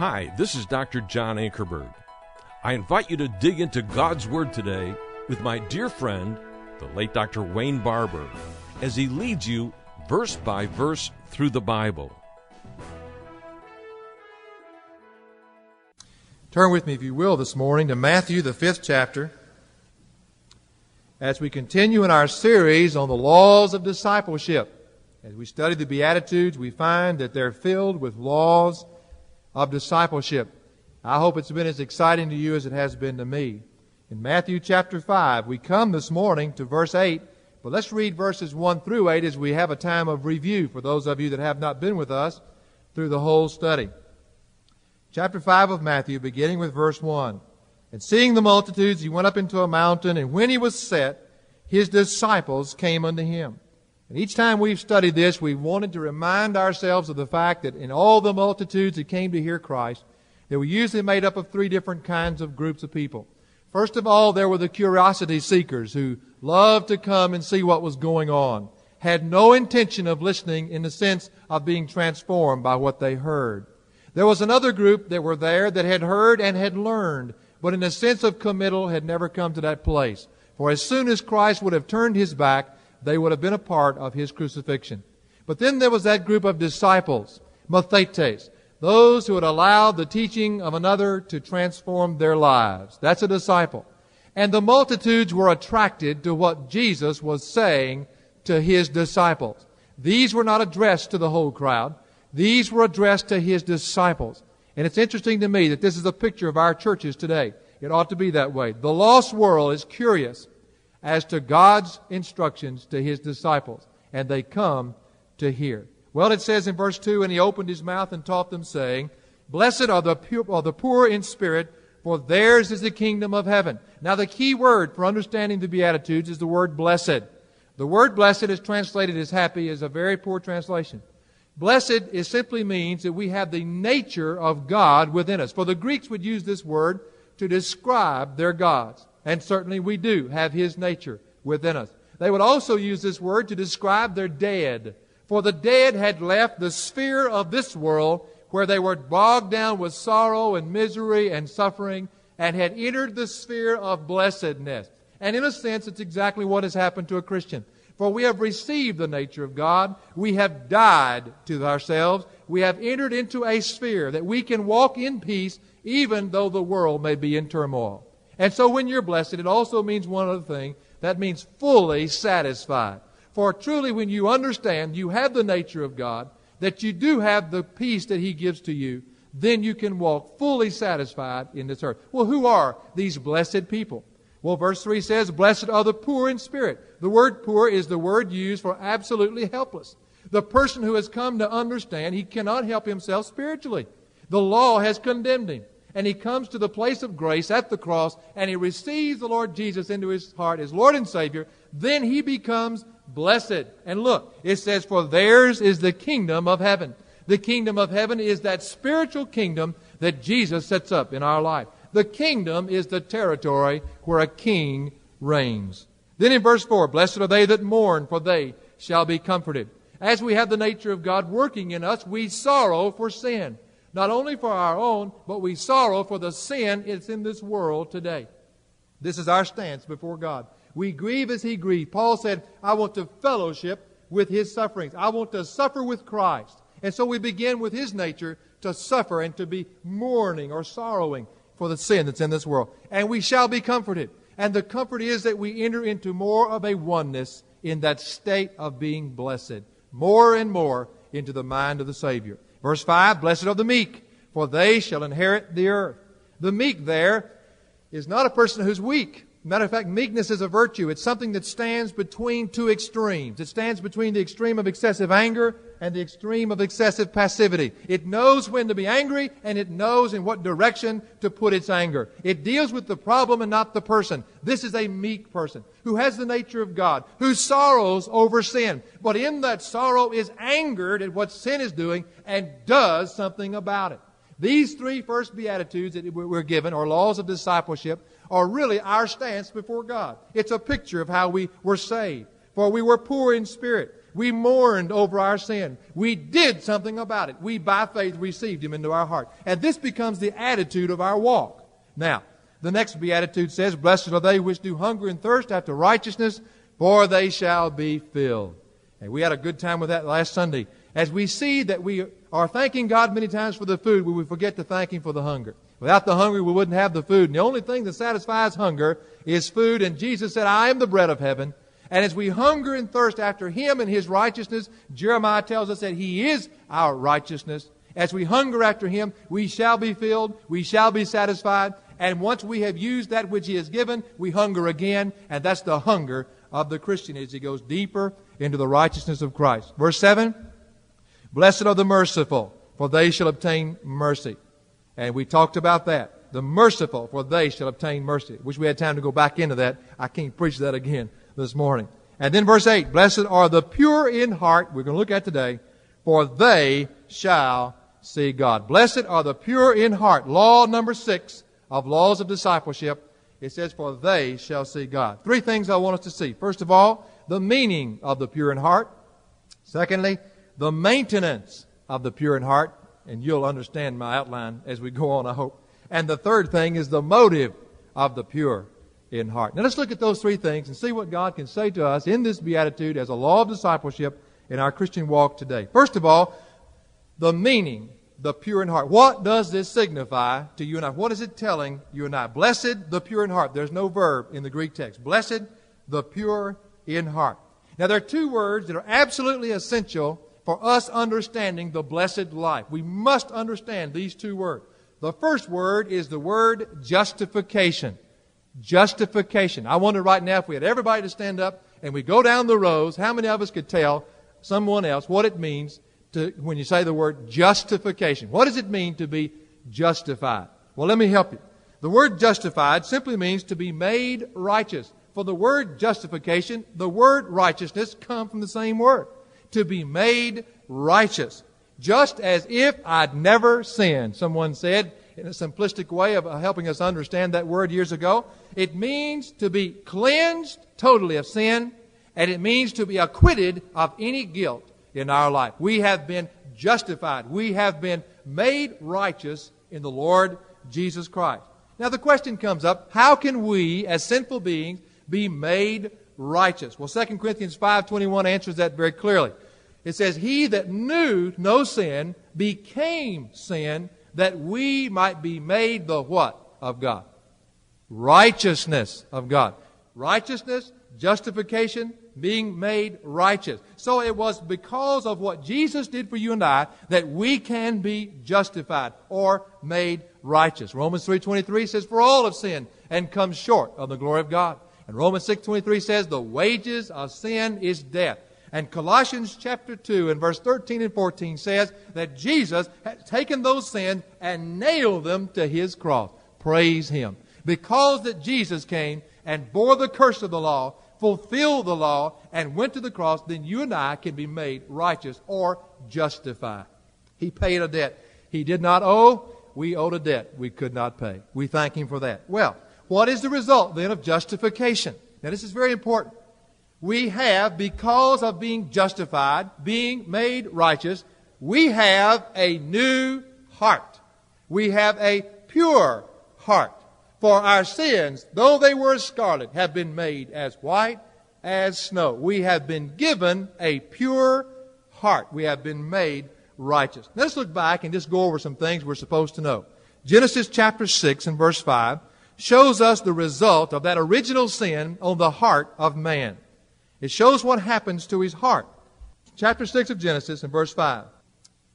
Hi, this is Dr. John Ankerberg. I invite you to dig into God's Word today with my dear friend, the late Dr. Wayne Barber, as he leads you verse by verse through the Bible. Turn with me, if you will, this morning to Matthew, the fifth chapter, as we continue in our series on the laws of discipleship. As we study the Beatitudes, we find that they're filled with laws of discipleship. I hope it's been as exciting to you as it has been to me. In Matthew chapter 5, we come this morning to verse 8, but let's read verses 1 through 8 as we have a time of review for those of you that have not been with us through the whole study. Chapter 5 of Matthew, beginning with verse 1. And seeing the multitudes, he went up into a mountain, and when he was set, his disciples came unto him. And each time we've studied this, we've wanted to remind ourselves of the fact that in all the multitudes that came to hear Christ, they were usually made up of three different kinds of groups of people. First of all, there were the curiosity seekers who loved to come and see what was going on, had no intention of listening in the sense of being transformed by what they heard. There was another group that were there that had heard and had learned, but in a sense of committal had never come to that place. For as soon as Christ would have turned his back, they would have been a part of his crucifixion. But then there was that group of disciples, mathetes, those who had allowed the teaching of another to transform their lives. That's a disciple. And the multitudes were attracted to what Jesus was saying to his disciples. These were not addressed to the whole crowd. These were addressed to his disciples. And it's interesting to me that this is a picture of our churches today. It ought to be that way. The lost world is curious as to God's instructions to his disciples, and they come to hear. Well, it says in verse 2 And he opened his mouth and taught them, saying, Blessed are the, pure, are the poor in spirit, for theirs is the kingdom of heaven. Now, the key word for understanding the Beatitudes is the word blessed. The word blessed is translated as happy is a very poor translation. Blessed is simply means that we have the nature of God within us. For the Greeks would use this word to describe their gods. And certainly we do have His nature within us. They would also use this word to describe their dead. For the dead had left the sphere of this world where they were bogged down with sorrow and misery and suffering and had entered the sphere of blessedness. And in a sense, it's exactly what has happened to a Christian. For we have received the nature of God. We have died to ourselves. We have entered into a sphere that we can walk in peace even though the world may be in turmoil. And so when you're blessed, it also means one other thing. That means fully satisfied. For truly, when you understand you have the nature of God, that you do have the peace that He gives to you, then you can walk fully satisfied in this earth. Well, who are these blessed people? Well, verse 3 says, Blessed are the poor in spirit. The word poor is the word used for absolutely helpless. The person who has come to understand he cannot help himself spiritually. The law has condemned him and he comes to the place of grace at the cross and he receives the Lord Jesus into his heart as Lord and Savior, then he becomes blessed. And look, it says, For theirs is the kingdom of heaven. The kingdom of heaven is that spiritual kingdom that Jesus sets up in our life. The kingdom is the territory where a king reigns. Then in verse 4, Blessed are they that mourn, for they shall be comforted. As we have the nature of God working in us, we sorrow for sin not only for our own, but we sorrow for the sin that's in this world today. This is our stance before God. We grieve as He grieved. Paul said, I want to fellowship with His sufferings. I want to suffer with Christ. And so we begin with His nature to suffer and to be mourning or sorrowing for the sin that's in this world. And we shall be comforted. And the comfort is that we enter into more of a oneness in that state of being blessed, more and more into the mind of the Savior. Verse 5 Blessed are the meek, for they shall inherit the earth. The meek there is not a person who's weak. Matter of fact, meekness is a virtue. It's something that stands between two extremes. It stands between the extreme of excessive anger and the extreme of excessive passivity. It knows when to be angry and it knows in what direction to put its anger. It deals with the problem and not the person. This is a meek person who has the nature of God, who sorrows over sin, but in that sorrow is angered at what sin is doing and does something about it. These three first Beatitudes that we're given, are laws of discipleship, are really our stance before God. It's a picture of how we were saved. For we were poor in spirit. We mourned over our sin. We did something about it. We, by faith, received Him into our heart. And this becomes the attitude of our walk. Now, the next beatitude says, Blessed are they which do hunger and thirst after righteousness, for they shall be filled. And we had a good time with that last Sunday. As we see that we are thanking God many times for the food, we forget to thank Him for the hunger. Without the hungry, we wouldn't have the food. And the only thing that satisfies hunger is food. And Jesus said, I am the bread of heaven. And as we hunger and thirst after Him and His righteousness, Jeremiah tells us that He is our righteousness. As we hunger after Him, we shall be filled, we shall be satisfied. And once we have used that which He has given, we hunger again. And that's the hunger of the Christian as he goes deeper into the righteousness of Christ. Verse 7 Blessed are the merciful, for they shall obtain mercy. And we talked about that. The merciful, for they shall obtain mercy. Wish we had time to go back into that. I can't preach that again this morning. And then verse 8 Blessed are the pure in heart, we're going to look at today, for they shall see God. Blessed are the pure in heart. Law number six of laws of discipleship. It says, For they shall see God. Three things I want us to see. First of all, the meaning of the pure in heart. Secondly, the maintenance of the pure in heart and you'll understand my outline as we go on, I hope. And the third thing is the motive of the pure in heart. Now let's look at those three things and see what God can say to us in this beatitude as a law of discipleship in our Christian walk today. First of all, the meaning, the pure in heart. What does this signify to you and I? What is it telling you and I? Blessed the pure in heart. There's no verb in the Greek text. Blessed the pure in heart. Now there are two words that are absolutely essential for us understanding the blessed life. We must understand these two words. The first word is the word justification. Justification. I wonder right now if we had everybody to stand up and we go down the rows, how many of us could tell someone else what it means to, when you say the word justification? What does it mean to be justified? Well, let me help you. The word justified simply means to be made righteous. For the word justification, the word righteousness come from the same word to be made righteous. Just as if I'd never sinned, someone said in a simplistic way of helping us understand that word years ago. It means to be cleansed totally of sin, and it means to be acquitted of any guilt in our life. We have been justified. We have been made righteous in the Lord Jesus Christ. Now the question comes up, how can we as sinful beings be made righteous. Well, 2 Corinthians 5.21 answers that very clearly. It says, He that knew no sin became sin that we might be made the what of God? Righteousness of God. Righteousness, justification, being made righteous. So it was because of what Jesus did for you and I that we can be justified or made righteous. Romans 3.23 says, For all have sinned and come short of the glory of God. And Romans 6.23 says, the wages of sin is death. And Colossians chapter 2 and verse 13 and 14 says that Jesus has taken those sins and nailed them to his cross. Praise him. Because that Jesus came and bore the curse of the law, fulfilled the law, and went to the cross, then you and I can be made righteous or justified. He paid a debt he did not owe. We owed a debt we could not pay. We thank him for that. Well, what is the result then of justification? Now, this is very important. We have, because of being justified, being made righteous, we have a new heart. We have a pure heart. For our sins, though they were scarlet, have been made as white as snow. We have been given a pure heart. We have been made righteous. let's look back and just go over some things we're supposed to know. Genesis chapter 6 and verse 5 shows us the result of that original sin on the heart of man. It shows what happens to his heart. Chapter 6 of Genesis and verse 5.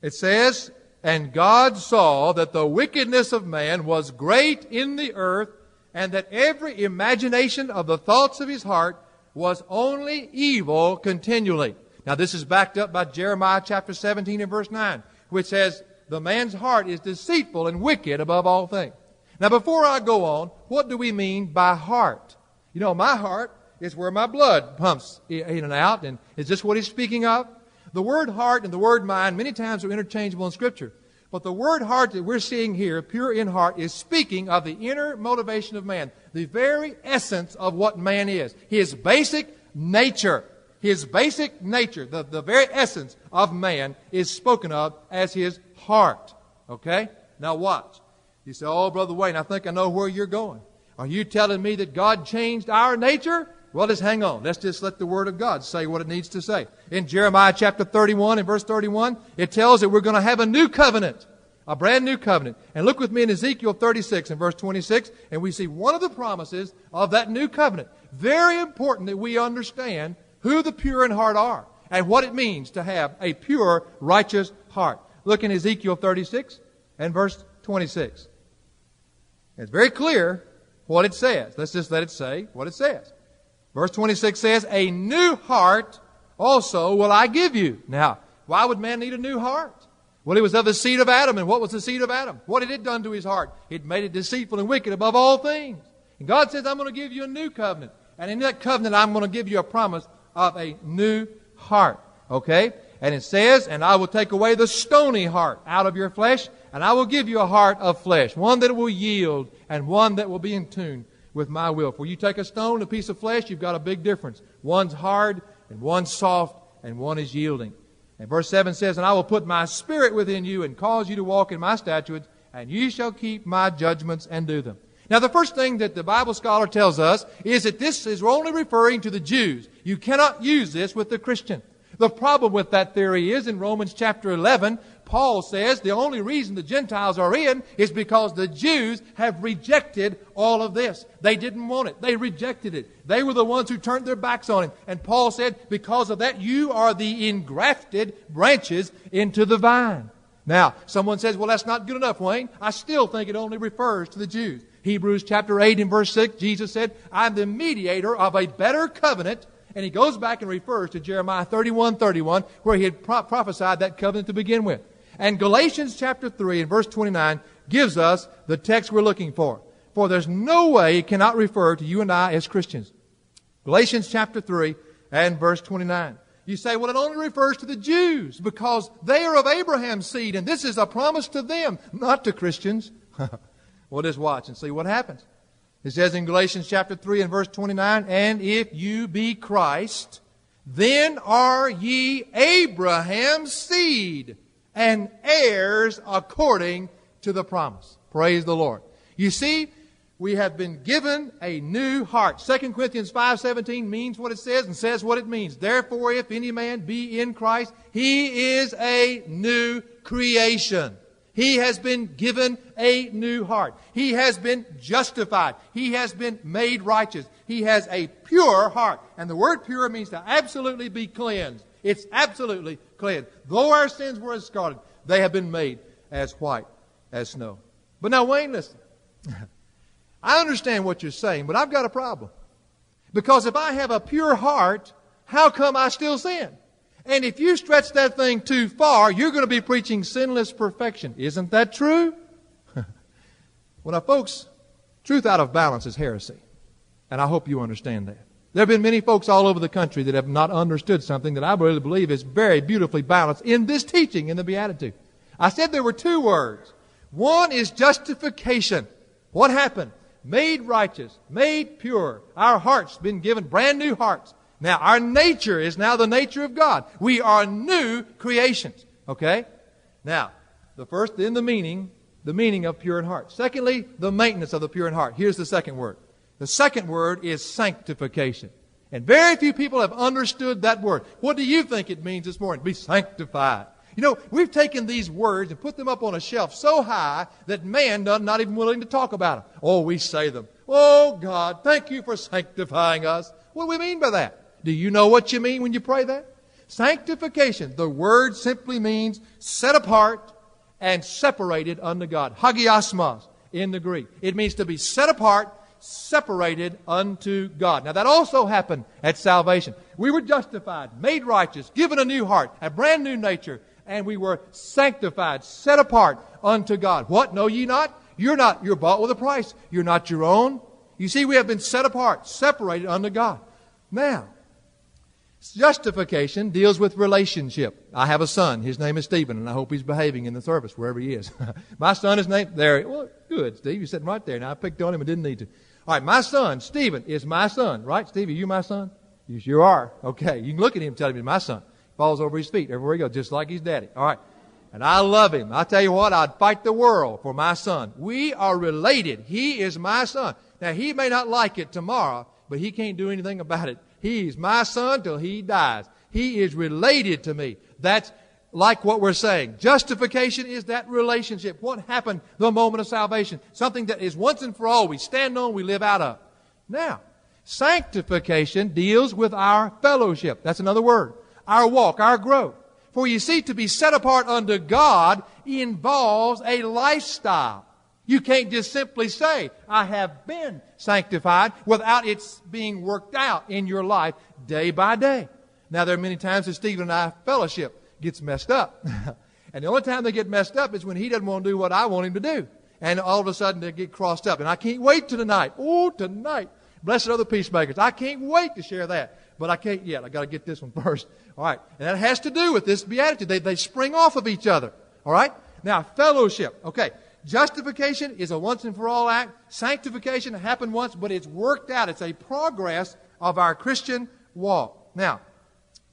It says, And God saw that the wickedness of man was great in the earth, and that every imagination of the thoughts of his heart was only evil continually. Now this is backed up by Jeremiah chapter 17 and verse 9, which says, The man's heart is deceitful and wicked above all things. Now, before I go on, what do we mean by heart? You know, my heart is where my blood pumps in and out, and is this what he's speaking of? The word heart and the word mind many times are interchangeable in Scripture. But the word heart that we're seeing here, pure in heart, is speaking of the inner motivation of man, the very essence of what man is, his basic nature, his basic nature, the, the very essence of man, is spoken of as his heart. Okay? Now watch. You say, Oh, Brother Wayne, I think I know where you're going. Are you telling me that God changed our nature? Well, just hang on. Let's just let the Word of God say what it needs to say. In Jeremiah chapter 31 and verse 31, it tells that we're going to have a new covenant. A brand new covenant. And look with me in Ezekiel 36 and verse 26, and we see one of the promises of that new covenant. Very important that we understand who the pure in heart are and what it means to have a pure, righteous heart. Look in Ezekiel 36 and verse 26. It's very clear what it says. Let's just let it say what it says. Verse 26 says, A new heart also will I give you. Now, why would man need a new heart? Well, it was of the seed of Adam. And what was the seed of Adam? What had it done to his heart? It made it deceitful and wicked above all things. And God says, I'm going to give you a new covenant. And in that covenant, I'm going to give you a promise of a new heart. Okay? And it says, And I will take away the stony heart out of your flesh, and I will give you a heart of flesh, one that will yield and one that will be in tune with my will. For you take a stone, a piece of flesh, you've got a big difference. One's hard and one's soft and one is yielding. And verse 7 says, And I will put my spirit within you and cause you to walk in my statutes, and you shall keep my judgments and do them. Now, the first thing that the Bible scholar tells us is that this is only referring to the Jews. You cannot use this with the Christian. The problem with that theory is in Romans chapter 11, Paul says the only reason the Gentiles are in is because the Jews have rejected all of this. They didn't want it. They rejected it. They were the ones who turned their backs on it. And Paul said, because of that, you are the engrafted branches into the vine. Now, someone says, well, that's not good enough, Wayne. I still think it only refers to the Jews. Hebrews chapter 8 and verse 6, Jesus said, I'm the mediator of a better covenant and he goes back and refers to Jeremiah 31 31, where he had pro- prophesied that covenant to begin with. And Galatians chapter 3 and verse 29 gives us the text we're looking for. For there's no way it cannot refer to you and I as Christians. Galatians chapter 3 and verse 29. You say, well, it only refers to the Jews because they are of Abraham's seed and this is a promise to them, not to Christians. well, just watch and see what happens. It says in Galatians chapter 3 and verse 29, And if you be Christ, then are ye Abraham's seed and heirs according to the promise. Praise the Lord. You see, we have been given a new heart. 2 Corinthians 5:17 means what it says and says what it means. Therefore, if any man be in Christ, he is a new creation. He has been given a new heart. He has been justified. He has been made righteous. He has a pure heart. And the word pure means to absolutely be cleansed. It's absolutely cleansed. Though our sins were as scarlet, they have been made as white as snow. But now, Wayne, listen. I understand what you're saying, but I've got a problem. Because if I have a pure heart, how come I still sin? And if you stretch that thing too far, you're going to be preaching sinless perfection. Isn't that true? well, now, folks, truth out of balance is heresy. And I hope you understand that. There have been many folks all over the country that have not understood something that I really believe is very beautifully balanced in this teaching in the Beatitude. I said there were two words. One is justification. What happened? Made righteous, made pure. Our hearts been given brand new hearts. Now, our nature is now the nature of God. We are new creations. Okay? Now, the first, in the meaning, the meaning of pure in heart. Secondly, the maintenance of the pure in heart. Here's the second word. The second word is sanctification. And very few people have understood that word. What do you think it means this morning? Be sanctified. You know, we've taken these words and put them up on a shelf so high that man not even willing to talk about them. Oh, we say them. Oh, God, thank you for sanctifying us. What do we mean by that? Do you know what you mean when you pray that? Sanctification. The word simply means set apart and separated unto God. Hagiasmos in the Greek. It means to be set apart separated unto God. Now that also happened at salvation. We were justified, made righteous, given a new heart, a brand new nature, and we were sanctified, set apart unto God. What? Know ye not? You're not, you're bought with a price. You're not your own. You see, we have been set apart, separated unto God. Now, justification deals with relationship. I have a son. His name is Stephen, and I hope he's behaving in the service wherever he is. My son is named there. Well, good, Steve. You're sitting right there. Now I picked on him and didn't need to. All right, my son, Stephen, is my son, right? Steve, are you my son? You sure are. Okay. You can look at him and tell him he's my son. He Falls over his feet everywhere he goes, just like his daddy. All right. And I love him. I tell you what, I'd fight the world for my son. We are related. He is my son. Now, he may not like it tomorrow, but he can't do anything about it. He's my son till he dies. He is related to me. That's like what we're saying. Justification is that relationship. What happened the moment of salvation? Something that is once and for all we stand on, we live out of. Now, sanctification deals with our fellowship. That's another word. Our walk, our growth. For you see, to be set apart unto God involves a lifestyle. You can't just simply say, I have been sanctified without it being worked out in your life day by day. Now, there are many times that Stephen and I fellowship gets messed up. and the only time they get messed up is when he doesn't want to do what I want him to do. And all of a sudden they get crossed up. And I can't wait to tonight. Oh, tonight. Blessed are the peacemakers. I can't wait to share that. But I can't yet. I got to get this one first. All right. And that has to do with this beatitude. They, they spring off of each other. All right. Now, fellowship. Okay. Justification is a once and for all act. Sanctification happened once, but it's worked out. It's a progress of our Christian walk. Now,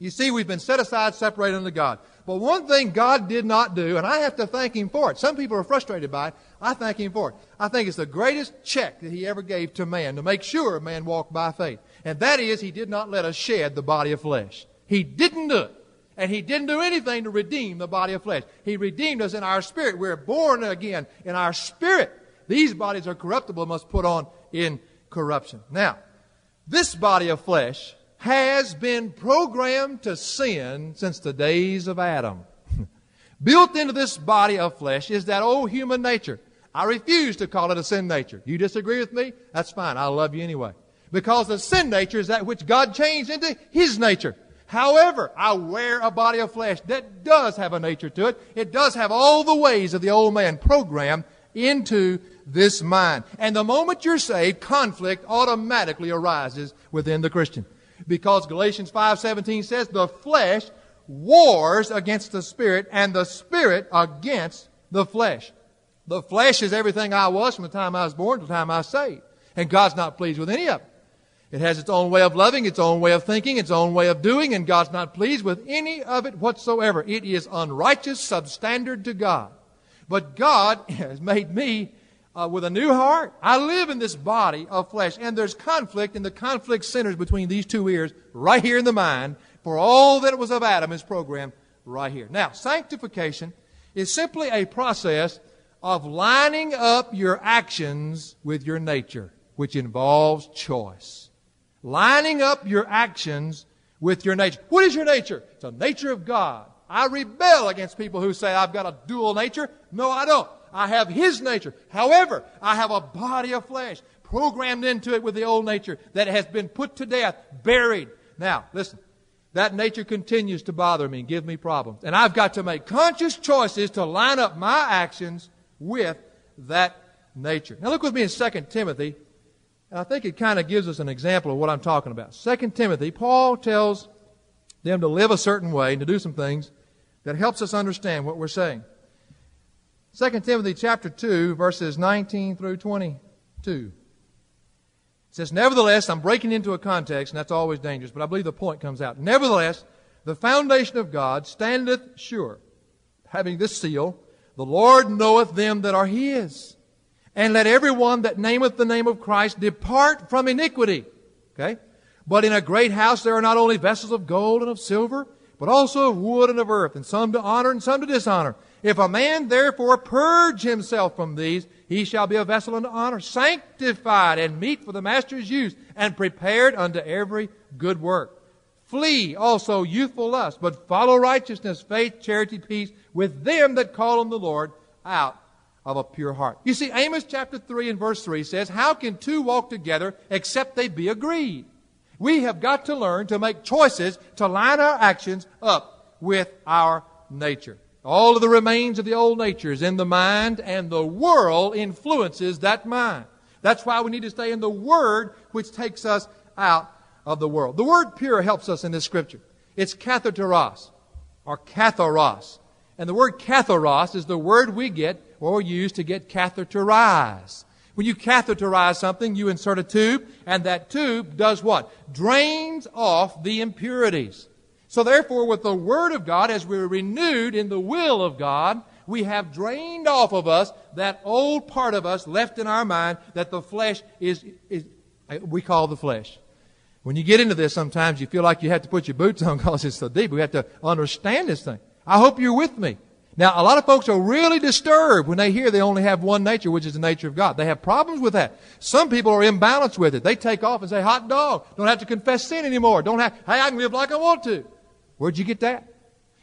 you see, we've been set aside, separated unto God. But one thing God did not do, and I have to thank Him for it. Some people are frustrated by it. I thank Him for it. I think it's the greatest check that He ever gave to man to make sure man walked by faith. And that is, He did not let us shed the body of flesh. He didn't do it. And he didn't do anything to redeem the body of flesh. He redeemed us in our spirit. We're born again in our spirit. These bodies are corruptible, must put on in corruption. Now, this body of flesh has been programmed to sin since the days of Adam. Built into this body of flesh is that old human nature. I refuse to call it a sin nature. You disagree with me? That's fine. I love you anyway. Because the sin nature is that which God changed into His nature. However, I wear a body of flesh that does have a nature to it. It does have all the ways of the old man programmed into this mind. And the moment you're saved, conflict automatically arises within the Christian. Because Galatians 5:17 says the flesh wars against the spirit and the spirit against the flesh. The flesh is everything I was from the time I was born to the time I was saved. And God's not pleased with any of it. It has its own way of loving, its own way of thinking, its own way of doing, and God's not pleased with any of it whatsoever. It is unrighteous, substandard to God. But God has made me uh, with a new heart. I live in this body of flesh, and there's conflict, and the conflict centers between these two ears right here in the mind. For all that was of Adam is programmed right here. Now, sanctification is simply a process of lining up your actions with your nature, which involves choice lining up your actions with your nature. What is your nature? It's a nature of God. I rebel against people who say I've got a dual nature. No, I don't. I have His nature. However, I have a body of flesh programmed into it with the old nature that has been put to death, buried. Now, listen. That nature continues to bother me and give me problems. And I've got to make conscious choices to line up my actions with that nature. Now look with me in 2 Timothy and I think it kind of gives us an example of what I'm talking about. Second Timothy, Paul tells them to live a certain way and to do some things that helps us understand what we're saying. 2 Timothy chapter 2, verses 19 through 22. It says, Nevertheless, I'm breaking into a context, and that's always dangerous, but I believe the point comes out. Nevertheless, the foundation of God standeth sure, having this seal, the Lord knoweth them that are his. And let everyone that nameth the name of Christ depart from iniquity. Okay? But in a great house there are not only vessels of gold and of silver, but also of wood and of earth, and some to honor and some to dishonor. If a man therefore purge himself from these, he shall be a vessel unto honor, sanctified and meet for the master's use, and prepared unto every good work. Flee also youthful lust, but follow righteousness, faith, charity, peace with them that call on the Lord out of a pure heart. You see, Amos chapter 3 and verse 3 says, How can two walk together except they be agreed? We have got to learn to make choices to line our actions up with our nature. All of the remains of the old nature is in the mind, and the world influences that mind. That's why we need to stay in the Word, which takes us out of the world. The word pure helps us in this scripture. It's kathateros, or katharos. And the word katharos is the word we get or use to get catheterized. When you catheterize something, you insert a tube, and that tube does what? Drains off the impurities. So therefore, with the Word of God, as we're renewed in the will of God, we have drained off of us that old part of us left in our mind that the flesh is, is eh, we call the flesh. When you get into this, sometimes you feel like you have to put your boots on because it's so deep. We have to understand this thing. I hope you're with me. Now, a lot of folks are really disturbed when they hear they only have one nature, which is the nature of God. They have problems with that. Some people are imbalanced with it. They take off and say, hot dog, don't have to confess sin anymore. Don't have, hey, I can live like I want to. Where'd you get that?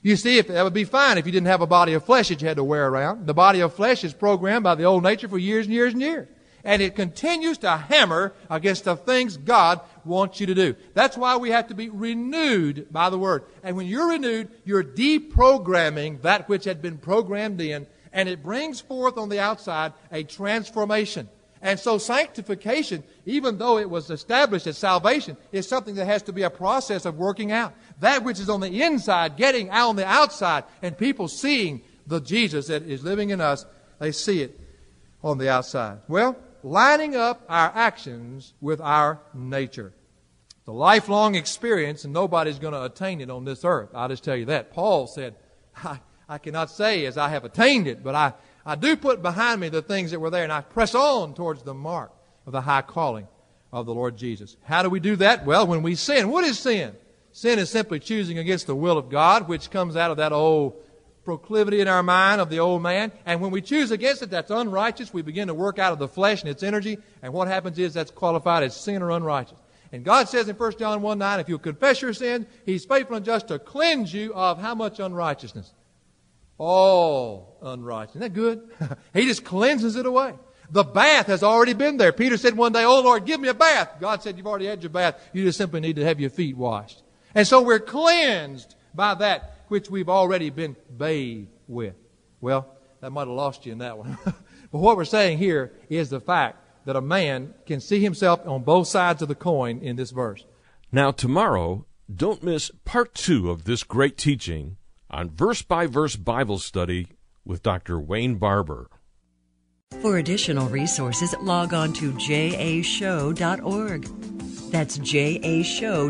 You see, if that would be fine if you didn't have a body of flesh that you had to wear around. The body of flesh is programmed by the old nature for years and years and years. And it continues to hammer against the things God wants you to do. That's why we have to be renewed by the Word. And when you're renewed, you're deprogramming that which had been programmed in, and it brings forth on the outside a transformation. And so sanctification, even though it was established as salvation, is something that has to be a process of working out. That which is on the inside, getting out on the outside, and people seeing the Jesus that is living in us, they see it on the outside. Well, lining up our actions with our nature. The lifelong experience, and nobody's going to attain it on this earth. I'll just tell you that. Paul said, I, I cannot say as I have attained it, but I, I do put behind me the things that were there, and I press on towards the mark of the high calling of the Lord Jesus. How do we do that? Well, when we sin. What is sin? Sin is simply choosing against the will of God, which comes out of that old proclivity in our mind of the old man. And when we choose against it, that's unrighteous. We begin to work out of the flesh and its energy. And what happens is that's qualified as sin or unrighteous. And God says in 1 John 1 9, if you confess your sin, He's faithful and just to cleanse you of how much unrighteousness? All unrighteousness. Isn't that good? he just cleanses it away. The bath has already been there. Peter said one day, Oh Lord, give me a bath. God said, You've already had your bath. You just simply need to have your feet washed. And so we're cleansed by that which we've already been bathed with. Well, that might have lost you in that one. but what we're saying here is the fact that a man can see himself on both sides of the coin in this verse. Now, tomorrow, don't miss part two of this great teaching on verse by verse Bible study with Dr. Wayne Barber. For additional resources, log on to jashow.org. That's jashow.org.